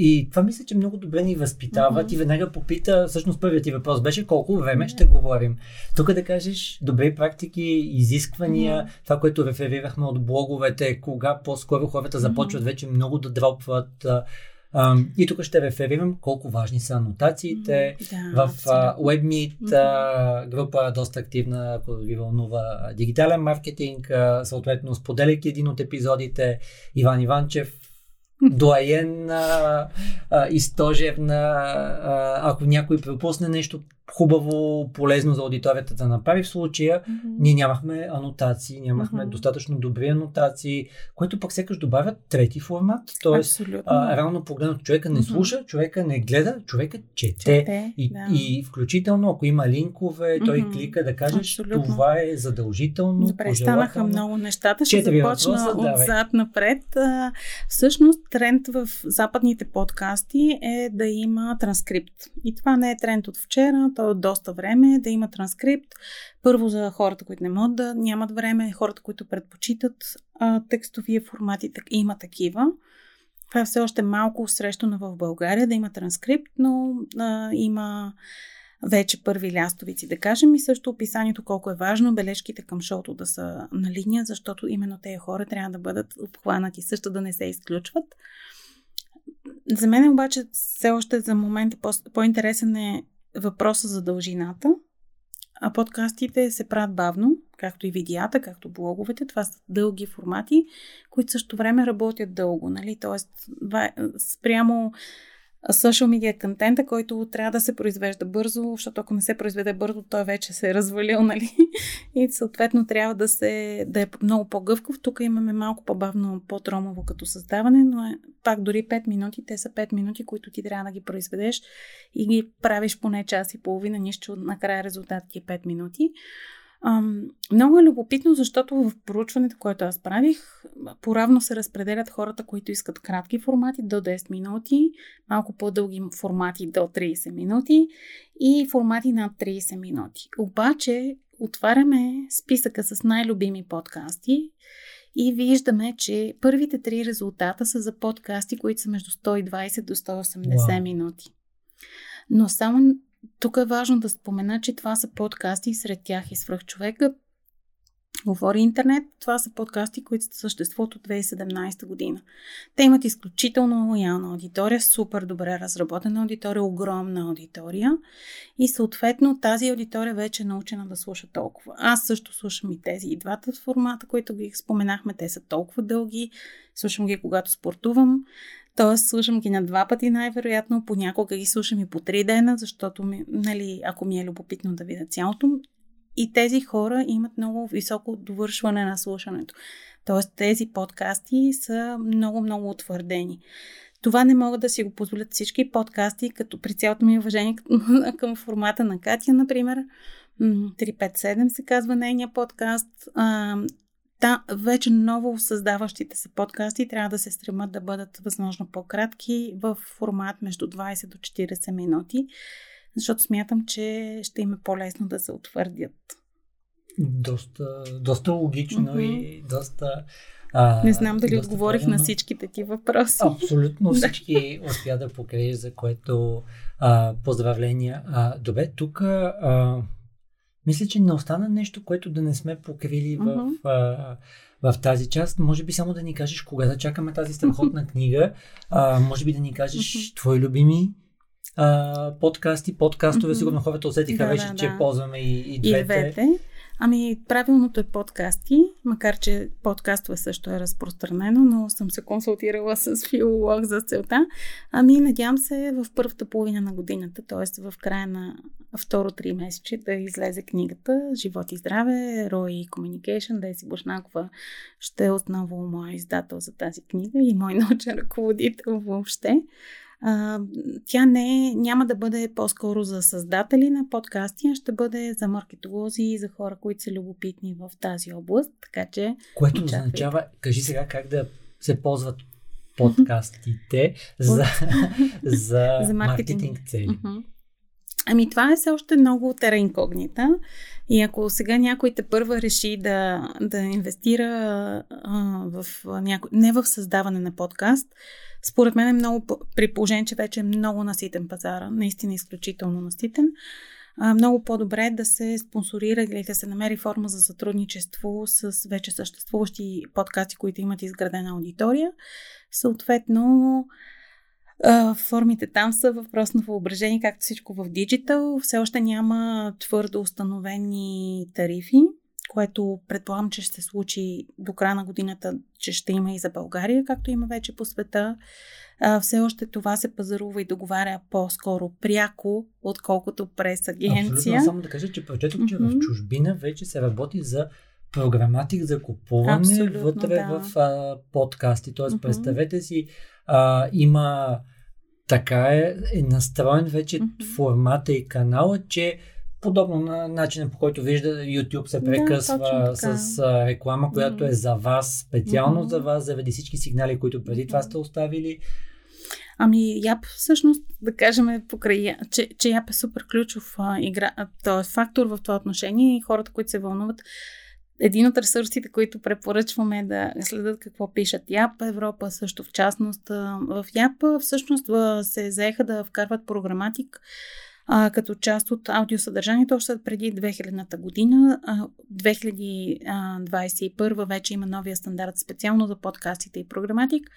Speaker 2: и това мисля, че много добре ни възпитава. Mm-hmm. Ти веднага попита, всъщност първият ти въпрос беше колко време mm-hmm. ще говорим. Тук да кажеш добри практики, изисквания, mm-hmm. това, което реферирахме от блоговете, кога по-скоро хората започват mm-hmm. вече много да дропват. и тук ще реферирам колко важни са анотациите. Да, в uh, WebMeet uh, група доста активна, ако ви вълнува дигитален маркетинг, съответно споделяйки един от епизодите, Иван Иванчев доаен а, а, изтожевна, а, ако някой пропусне нещо хубаво, полезно за аудиторията да направи. В случая mm-hmm. ние нямахме анотации, нямахме mm-hmm. достатъчно добри анотации, което пък сякаш добавят трети формат. Тоест, а, реално погледнато, човека не слуша, mm-hmm. човека не гледа, човека чете. чете и, да. и включително, ако има линкове, той mm-hmm. клика да кажеш, Абсолютно. това е задължително.
Speaker 3: Добре, станаха много нещата. Ще започна въпроса, отзад напред. А, всъщност, тренд в западните подкасти е да има транскрипт. И това не е тренд от вчера, то е доста време да има транскрипт. Първо за хората, които не могат да нямат време, хората, които предпочитат а, текстовия формати, так, има такива. Това е все още малко срещано в България да има транскрипт, но а, има вече първи лястовици, да кажем, и също описанието колко е важно бележките към шоуто да са на линия, защото именно тези хора трябва да бъдат обхванати, също да не се изключват. За мен обаче все още за момента по-интересен е въпроса за дължината. А подкастите се правят бавно, както и видеята, както блоговете. Това са дълги формати, които също време работят дълго. Нали? Тоест, спрямо social media контента, който трябва да се произвежда бързо, защото ако не се произведе бързо, той вече се е развалил, нали? И съответно трябва да, се, да е много по-гъвкав. Тук имаме малко по-бавно, по-тромово като създаване, но е, пак дори 5 минути, те са 5 минути, които ти трябва да ги произведеш и ги правиш поне час и половина, нищо накрая резултат ти е 5 минути. Ам, много е любопитно, защото в проучването, което аз правих, поравно се разпределят хората, които искат кратки формати до 10 минути, малко по-дълги формати до 30 минути и формати над 30 минути. Обаче, отваряме списъка с най-любими подкасти и виждаме, че първите три резултата са за подкасти, които са между 120 до 180 wow. минути. Но само тук е важно да спомена, че това са подкасти, сред тях и свръхчовека. Говори интернет, това са подкасти, които съществуват от 2017 година. Те имат изключително лоялна аудитория, супер добре разработена аудитория, огромна аудитория и съответно тази аудитория вече е научена да слуша толкова. Аз също слушам и тези и двата формата, които ги споменахме, те са толкова дълги, слушам ги когато спортувам, Тоест, слушам ги на два пъти най-вероятно, понякога ги слушам и по три дена, защото ми, нали, ако ми е любопитно да видя цялото. И тези хора имат много високо довършване на слушането. Тоест, тези подкасти са много-много утвърдени. Това не могат да си го позволят всички подкасти, като при цялото ми уважение към формата на Катя, например. 357 се казва нейния подкаст. Та, вече ново създаващите се подкасти трябва да се стремат да бъдат възможно по-кратки в формат между 20 до 40 минути, защото смятам, че ще им е по-лесно да се утвърдят.
Speaker 2: Доста, доста логично mm-hmm. и доста.
Speaker 3: А, Не знам дали отговорих правилно. на всичките ти въпроси.
Speaker 2: Абсолютно всички успя да покриеш, за което а, поздравления. А, добре, тук а, мисля, че не остана нещо, което да не сме покрили uh-huh. в, в, в тази част. Може би само да ни кажеш кога да чакаме тази страхотна книга. А, може би да ни кажеш uh-huh. твои любими а, подкасти, подкастове. Uh-huh. Сигурно хората усетиха да, вече, да, че да. ползваме и, и двете. И двете.
Speaker 3: Ами, правилното е подкасти, макар че подкастове също е разпространено, но съм се консултирала с филолог за целта. Ами, надявам се в първата половина на годината, т.е. в края на второ три месече да излезе книгата Живот и здраве, Рой Communication, Деси Бушнакова ще е отново мой издател за тази книга и мой научен ръководител въобще а, тя не, няма да бъде по-скоро за създатели на подкасти, а ще бъде за маркетолози и за хора, които са любопитни в тази област. Така че.
Speaker 2: Което очаквайте. означава, кажи сега как да се ползват подкастите за, за, за маркетинг, маркетинг цели.
Speaker 3: Ами това е все още много тера инкогнита и ако сега някой те първа реши да, да инвестира а, в няко... не в създаване на подкаст, според мен е много, при положение, че вече е много наситен пазара, наистина изключително наситен, много по-добре да се спонсорира или да се намери форма за сътрудничество с вече съществуващи подкасти, които имат изградена аудитория. Съответно, формите там са въпрос на въображение, както всичко в диджитал. Все още няма твърдо установени тарифи което предполагам, че ще се случи до края на годината, че ще има и за България, както има вече по света. Все още това се пазарува и договаря по-скоро пряко, отколкото през агенция. Абсолютно,
Speaker 2: само да кажа, че прочетох, че mm-hmm. в чужбина вече се работи за програматик за купуване Абсолютно, вътре да. в а, подкасти. Тоест, mm-hmm. представете си, а, има така е, е настроен вече mm-hmm. формата и канала, че подобно на начина по който вижда YouTube се прекъсва да, с а, реклама, която mm-hmm. е за вас, специално mm-hmm. за вас, заради всички сигнали, които преди това сте оставили.
Speaker 3: Ами, Яп, всъщност, да кажем, покрай, че, че Яп е супер ключов а, игра, т.е. фактор в това отношение и хората, които се вълнуват, един от ресурсите, които препоръчваме да следят какво пишат ЯП, Европа също в частност. В ЯП всъщност се заеха да вкарват програматик а, като част от аудиосъдържанието още преди 2000-та година. А, 2021 вече има новия стандарт специално за подкастите и програматик.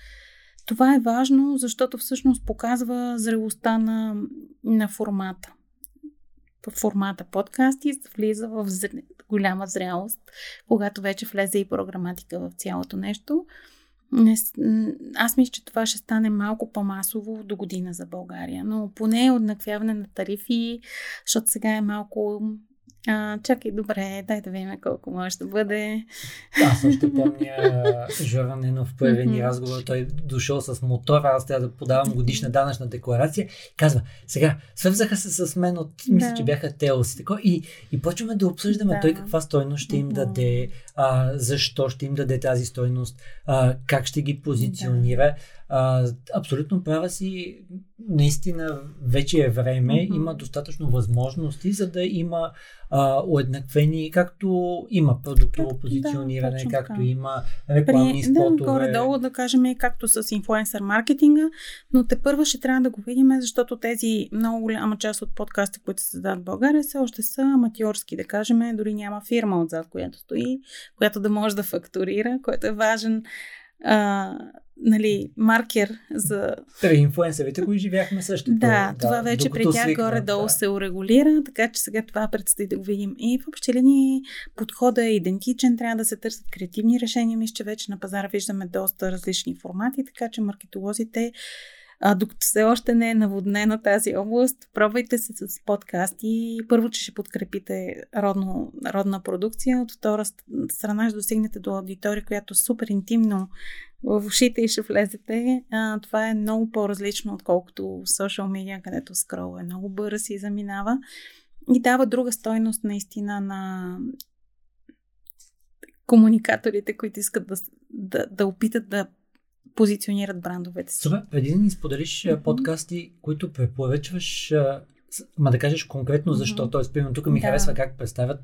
Speaker 3: Това е важно, защото всъщност показва зрелостта на, на формата. В формата подкасти влиза в голяма зрялост, когато вече влезе и програматика в цялото нещо. Не, аз мисля, че това ще стане малко по-масово до година за България, но поне отнаквяване на тарифи, защото сега е малко а, чакай, добре, дай да видим колко може да бъде.
Speaker 2: Аз още помня Жора Ненов първи ни разговор. Той дошъл с мотора, аз трябва да подавам годишна данъчна декларация. Казва, сега, свързаха се с мен от, мисля, да. че бяха Телос и и, и почваме да обсъждаме да. той каква стойност ще им даде, а, защо ще им даде тази стойност, а, как ще ги позиционира. Да. А, абсолютно права си, наистина вече е време, mm-hmm. има достатъчно възможности, за да има а, уеднаквени, както има продуктово позициониране, да, както така. има рекламни При, спотове.
Speaker 3: Да, горе-долу да кажем както с инфлуенсър маркетинга, но те първо ще трябва да го видим, защото тези много голяма част от подкасти, които се създават в България, все още са аматьорски, да кажем, дори няма фирма отзад, която стои, която да може да фактурира, което е важен а, нали, маркер за...
Speaker 2: При инфуенсерите го изживяхме също.
Speaker 3: Да, това да, вече при тях горе-долу да. се урегулира, така че сега това предстои да го видим. И в общи линии подходът е идентичен, трябва да се търсят креативни решения. Мисля, че вече на пазара виждаме доста различни формати, така че маркетолозите а, докато все още не е наводнена тази област, пробвайте се с подкасти. Първо, че ще подкрепите родно, родна продукция, от втора страна ще достигнете до аудитория, която супер интимно в ушите и ще влезете. А, това е много по-различно, отколкото социал медиа, където скрол е много бърз и заминава. И дава друга стойност наистина на комуникаторите, които искат да, да, да опитат да позиционират брандовете си.
Speaker 2: Супер, преди да ни споделиш mm-hmm. подкасти, които препоръчваш, ма да кажеш конкретно защо. Mm-hmm. Тоест, примерно, тук ми да. харесва как представят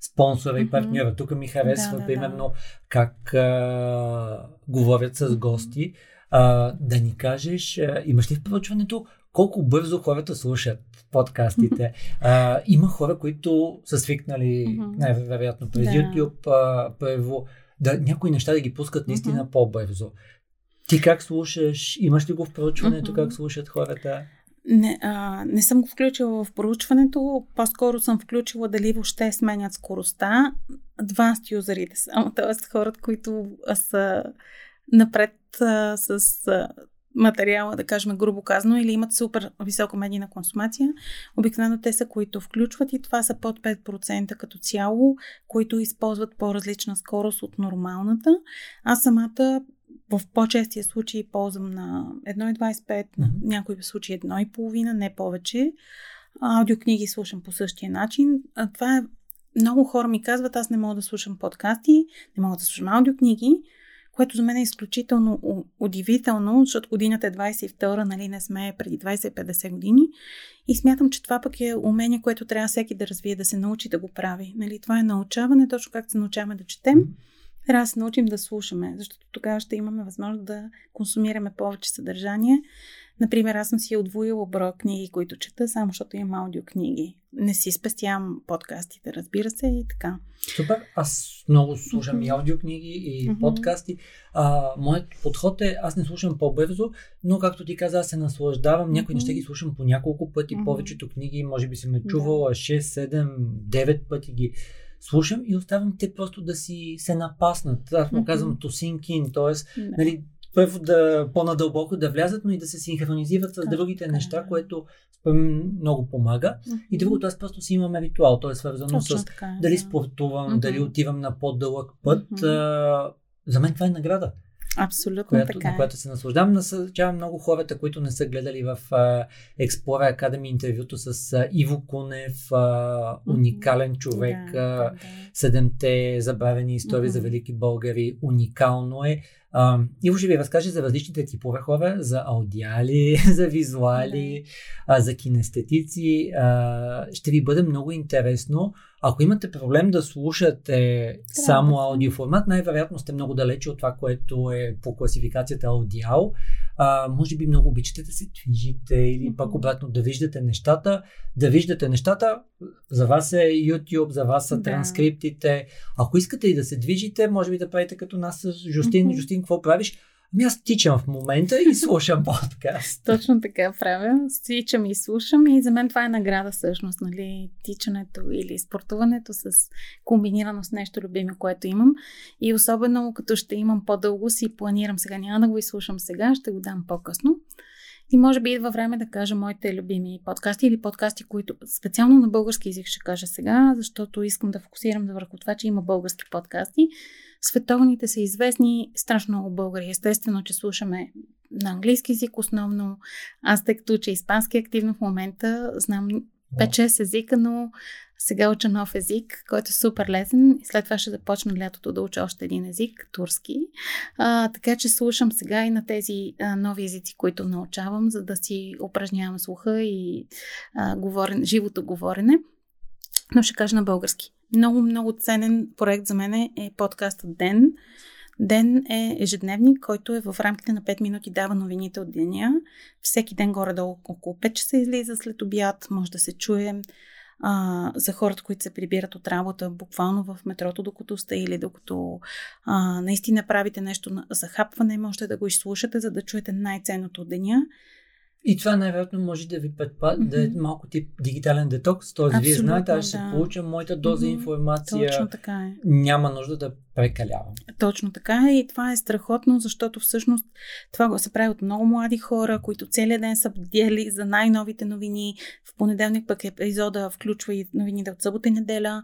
Speaker 2: спонсора mm-hmm. и партньора. Тук ми харесва, да, примерно, да. как а, говорят с гости. А, да ни кажеш, а, имаш ли в проучването колко бързо хората слушат подкастите? А, има хора, които са свикнали, mm-hmm. най-вероятно през да. YouTube, а, първо, да, някои неща да ги пускат наистина mm-hmm. по-бързо. Ти как слушаш? Имаш ли го в проучването? Mm-hmm. Как слушат хората?
Speaker 3: Не, а, не съм го включила в проучването, по-скоро съм включила дали въобще сменят скоростта. Advanced юзерите само, т.е. хората, които са напред а, с а, материала, да кажем грубо казано, или имат супер висока медийна консумация. Обикновено те са, които включват и това са под 5% като цяло, които използват по-различна скорост от нормалната. Аз самата в по-честия случай ползвам на 1,25, mm-hmm. на някои случаи 1,5, не повече. Аудиокниги слушам по същия начин. А това е много хора ми казват, аз не мога да слушам подкасти, не мога да слушам аудиокниги, което за мен е изключително удивително, защото годината е 22, нали не сме преди 20-50 години. И смятам, че това пък е умение, което трябва всеки да развие, да се научи да го прави. Нали, това е научаване, точно както се научаваме да четем. Mm-hmm трябва да се научим да слушаме, защото тогава ще имаме възможност да консумираме повече съдържание. Например, аз съм си отвоила броя книги, които чета, само защото имам аудиокниги. Не си спестявам подкастите, разбира се, и така.
Speaker 2: Супер. Аз много слушам mm-hmm. и аудиокниги, и mm-hmm. подкасти. А, моят подход е, аз не слушам по-бързо, но както ти каза, аз се наслаждавам. Някои mm-hmm. неща ги слушам по няколко пъти. Mm-hmm. Повечето книги, може би съм ме чувала yeah. 6, 7, 9 пъти ги слушам и оставям те просто да си се напаснат. Аз му казвам in, т.е. Нали, първо да по-надълбоко да влязат, но и да се синхронизират с другите така, неща, което много помага. Mm-hmm. И другото, аз просто си имаме ритуал, то е свързано Точно с така, дали да. спортувам, mm-hmm. дали отивам на по-дълъг път. Mm-hmm. А, за мен това е награда.
Speaker 3: Абсолютно
Speaker 2: която,
Speaker 3: така.
Speaker 2: На която се наслаждавам. Насъчавам много хората, които не са гледали в uh, Explorer Academy интервюто с uh, Иво Кунев, uh, уникален човек, да, да. седемте забравени истории mm-hmm. за велики българи. Уникално е. А, Иво ще ви разкаже за различните типове хора, за аудиали, за визуали, а, за кинестетици. А, ще ви бъде много интересно. Ако имате проблем да слушате само аудиоформат, най-вероятно сте много далече от това, което е по класификацията аудиал. А, може би много обичате да се движите или пак обратно да виждате нещата. Да виждате нещата, за вас е YouTube, за вас са да. транскриптите. Ако искате и да се движите, може би да правите като нас с Жустин. Mm-hmm. Жустин, какво правиш? Ами аз тичам в момента и слушам подкаст.
Speaker 3: Точно така правя. Тичам и слушам и за мен това е награда всъщност, нали, тичането или спортуването с комбинирано с нещо любимо, което имам. И особено като ще имам по-дълго си планирам сега, няма да го изслушам сега, ще го дам по-късно. И може би идва време да кажа моите любими подкасти или подкасти, които специално на български език ще кажа сега, защото искам да фокусирам върху това, че има български подкасти. Световните са известни страшно много българи. Естествено, че слушаме на английски език основно. Аз тъй като уча испански активно в момента, знам 5-6 езика, но сега уча нов език, който е супер лесен. След това ще започна лятото да уча още един език, турски. А, така че слушам сега и на тези а, нови езици, които научавам, за да си упражнявам слуха и а, говорен, живото говорене. Но ще кажа на български. Много, много ценен проект за мен е подкастът Ден. Ден е ежедневник, който е в рамките на 5 минути дава новините от деня. Всеки ден горе-долу около 5 часа излиза след обяд, може да се чуе а, за хората, които се прибират от работа буквално в метрото, докато сте или докато а, наистина правите нещо за хапване, можете да го изслушате, за да чуете най-ценното от деня.
Speaker 2: И това най-вероятно може да ви предпада, mm-hmm. да е малко тип дигитален детокс, т.е. вие знаете, аз ще да. получа моята доза mm-hmm. информация.
Speaker 3: Точно така е.
Speaker 2: Няма нужда да прекалявам.
Speaker 3: Точно така е и това е страхотно, защото всъщност това го се прави от много млади хора, които целият ден са бдели за най-новите новини. В понеделник пък епизода включва и новините от събота и неделя.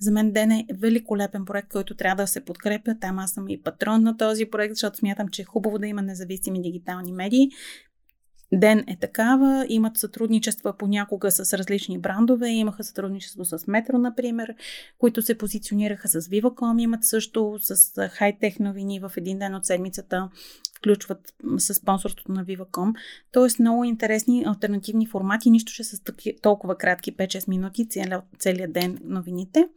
Speaker 3: За мен ден е великолепен проект, който трябва да се подкрепя. Там аз съм и патрон на този проект, защото смятам, че е хубаво да има независими дигитални медии. Ден е такава, имат сътрудничества понякога с различни брандове, имаха сътрудничество с Метро, например, които се позиционираха с Viva.com, имат също с хай-тех новини в един ден от седмицата, включват с спонсорството на Viva.com. Тоест много интересни альтернативни формати, нищо ще с толкова кратки 5-6 минути, целият, целият ден новините.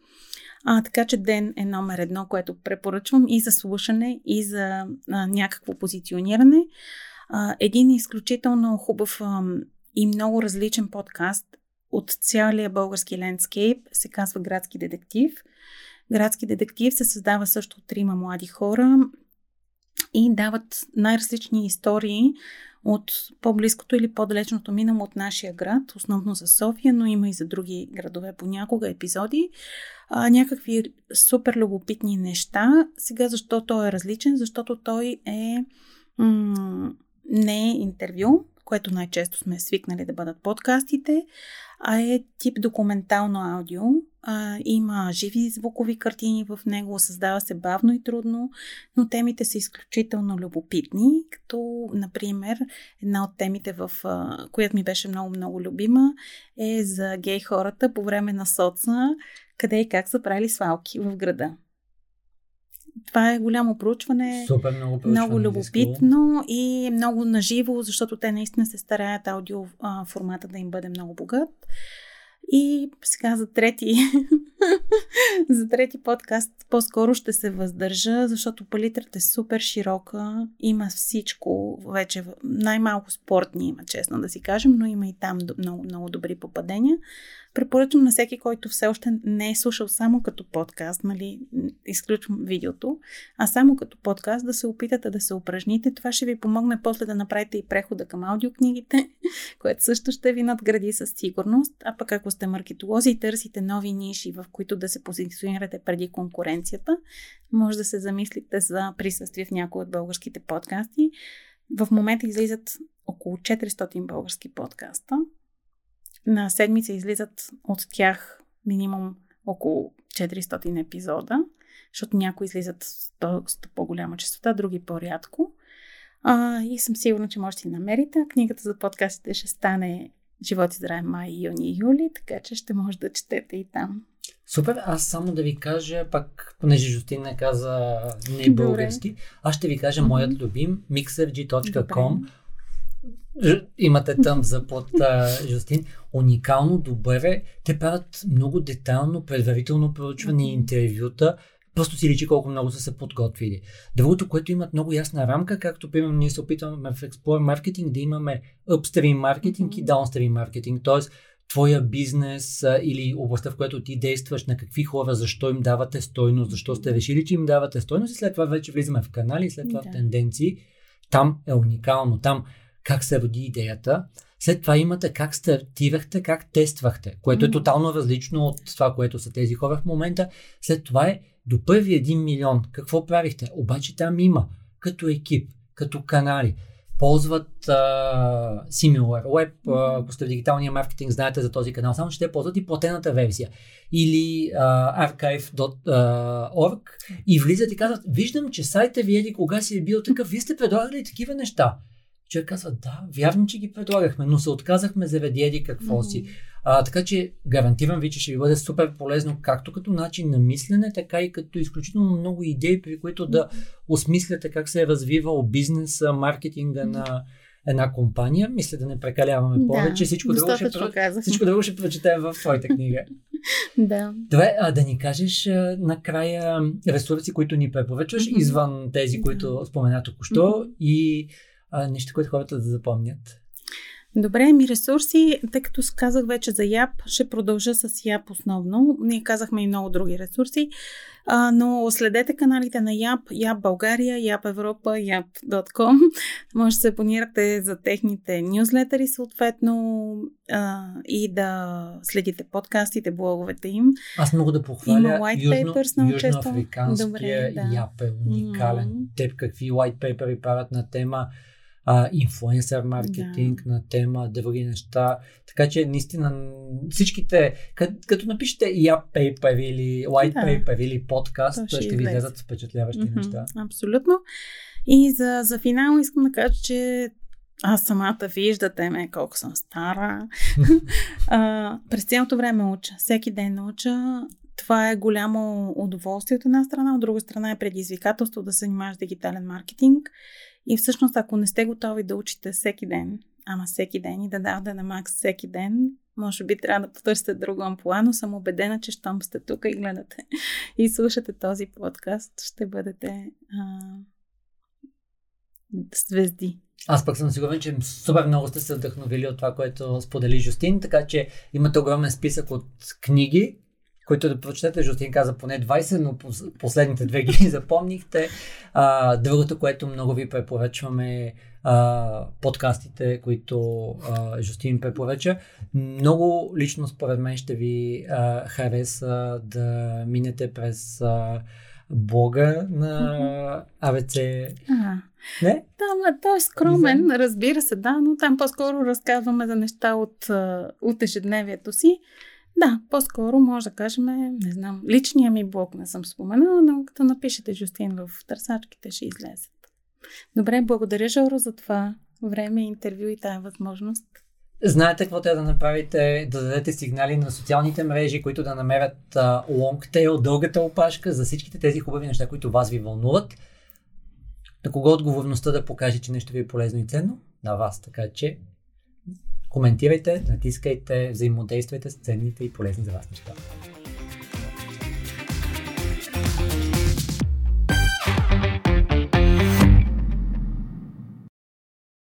Speaker 3: А, така че ден е номер едно, което препоръчвам и за слушане, и за а, някакво позициониране. Един изключително хубав и много различен подкаст от цялия български лендскейп се казва Градски детектив. Градски детектив се създава също от трима млади хора и дават най-различни истории от по-близкото или по-далечното минало от нашия град, основно за София, но има и за други градове понякога епизоди. А, някакви супер любопитни неща. Сега защо той е различен? Защото той е м- не е интервю, което най-често сме свикнали да бъдат подкастите, а е тип документално аудио. А, има живи звукови картини в него, създава се бавно и трудно, но темите са изключително любопитни, като, например, една от темите, в, а, която ми беше много-много любима, е за гей хората по време на соца, къде и как са правили свалки в града. Това е голямо проучване.
Speaker 2: Супер много
Speaker 3: проучване. Много любопитно и много наживо, защото те наистина се стараят аудио а, формата да им бъде много богат. И сега за трети, за трети подкаст по-скоро ще се въздържа, защото палитрата е супер широка. Има всичко, вече най-малко спортни има, честно да си кажем, но има и там много, много добри попадения. Препоръчвам на всеки, който все още не е слушал само като подкаст, нали, изключвам видеото, а само като подкаст да се опитате да се упражните. Това ще ви помогне после да направите и прехода към аудиокнигите, което също ще ви надгради със сигурност. А пък ако сте маркетолози и търсите нови ниши, в които да се позиционирате преди конкуренцията, може да се замислите за присъствие в някои от българските подкасти. В момента излизат около 400 български подкаста на седмица излизат от тях минимум около 400 епизода, защото някои излизат с доста по-голяма частота, други по-рядко. А, и съм сигурна, че можете да намерите. Книгата за подкастите ще стане Живот и здраве май, юни и юли, така че ще може да четете и там.
Speaker 2: Супер, аз само да ви кажа, пак, понеже Жустин не каза не български, аз ще ви кажа mm-hmm. моят любим mixerg.com. Имате там за под Жустин. Уникално, добре. Те правят много детайлно, предварително проучване и интервюта. Просто си личи колко много са се подготвили. Другото, което имат много ясна рамка, както примерно ние се опитваме в Explore Marketing да имаме upstream маркетинг и downstream маркетинг. Тоест, твоя бизнес а, или областта, в която ти действаш, на какви хора, защо им давате стойност, защо сте решили, че им давате стойност и след това вече влизаме в канали, след това да. в тенденции. Там е уникално. Там как се роди идеята. След това имате как стартирахте, как тествахте, което е тотално различно от това, което са тези хора в момента. След това е до първи един милион. Какво правихте? Обаче там има като екип, като канали ползват uh, SimilarWeb, uh, ако сте в дигиталния маркетинг, знаете за този канал, само ще ползват и платената версия. Или uh, archive.org и влизат и казват, виждам, че сайта ви еди кога си е бил такъв, вие сте предлагали такива неща. Човек казва, да, вярно, че ги предлагахме, но се отказахме заради еди какво mm-hmm. си. А, така че гарантирам ви, че ще ви бъде супер полезно както като начин на мислене, така и като изключително много идеи, при които да осмисляте как се е развивал бизнеса, маркетинга на една компания. Мисля да не прекаляваме повече. Да, всичко, друго ще, всичко друго ще прочетем в твоята книга.
Speaker 3: да.
Speaker 2: Добре, а да ни кажеш а, накрая ресурси, които ни препоръчваш, mm-hmm. извън тези, които спомена току-що mm-hmm. и а, неща, които хората да запомнят.
Speaker 3: Добре, ми ресурси, тъй като казах вече за Яб, ще продължа с Яб основно. Ние казахме и много други ресурси, а, но следете каналите на Яб, Яб България, Яб Европа, Яб.com. Може да се абонирате за техните нюзлетери съответно а, и да следите подкастите, блоговете им.
Speaker 2: Аз мога да похваля Има white южно, papers на южноафриканския да. Яб е уникален. Mm-hmm. Теб какви white papers правят на тема а, инфлуенсър маркетинг да. на тема, други неща. Така че наистина всичките, като, като напишете я paper или white да. paper или подкаст, ще, ще ви излезат впечатляващи mm-hmm, неща.
Speaker 3: Абсолютно. И за, за финал искам да кажа, че аз самата виждате ме колко съм стара. а, през цялото време уча. Всеки ден уча. Това е голямо удоволствие от една страна, от друга страна е предизвикателство да се занимаваш с дигитален маркетинг. И всъщност, ако не сте готови да учите всеки ден, ама всеки ден и да давате на макс всеки ден, може би трябва да потърсите друго ампула, но съм убедена, че щом сте тук и гледате и слушате този подкаст, ще бъдете а, звезди.
Speaker 2: Аз пък съм сигурен, че супер много сте се вдъхновили от това, което сподели Жустин, така че имате огромен списък от книги, които да прочетете. Жустин каза поне 20, но последните две ги запомнихте. А, другото, което много ви препоръчваме а, подкастите, които а, Жустин препоръча. Много лично според мен ще ви а, хареса да минете през а, блога на АВЦ.
Speaker 3: Ага. Не? Да, той е скромен, Дизайн. разбира се, да, но там по-скоро разказваме за неща от, от ежедневието си. Да, по-скоро може да кажем, не знам, личния ми блог не съм споменала, но като напишете Жустин в търсачките ще излезат. Добре, благодаря, Жоро, за това време, интервю и тая възможност.
Speaker 2: Знаете какво трябва да направите? Да дадете сигнали на социалните мрежи, които да намерят лонгтейл, дългата опашка за всичките тези хубави неща, които вас ви вълнуват. На кого отговорността да покаже, че нещо ви е полезно и ценно? На вас. Така че коментирайте, натискайте, взаимодействайте с ценните и полезни за вас неща.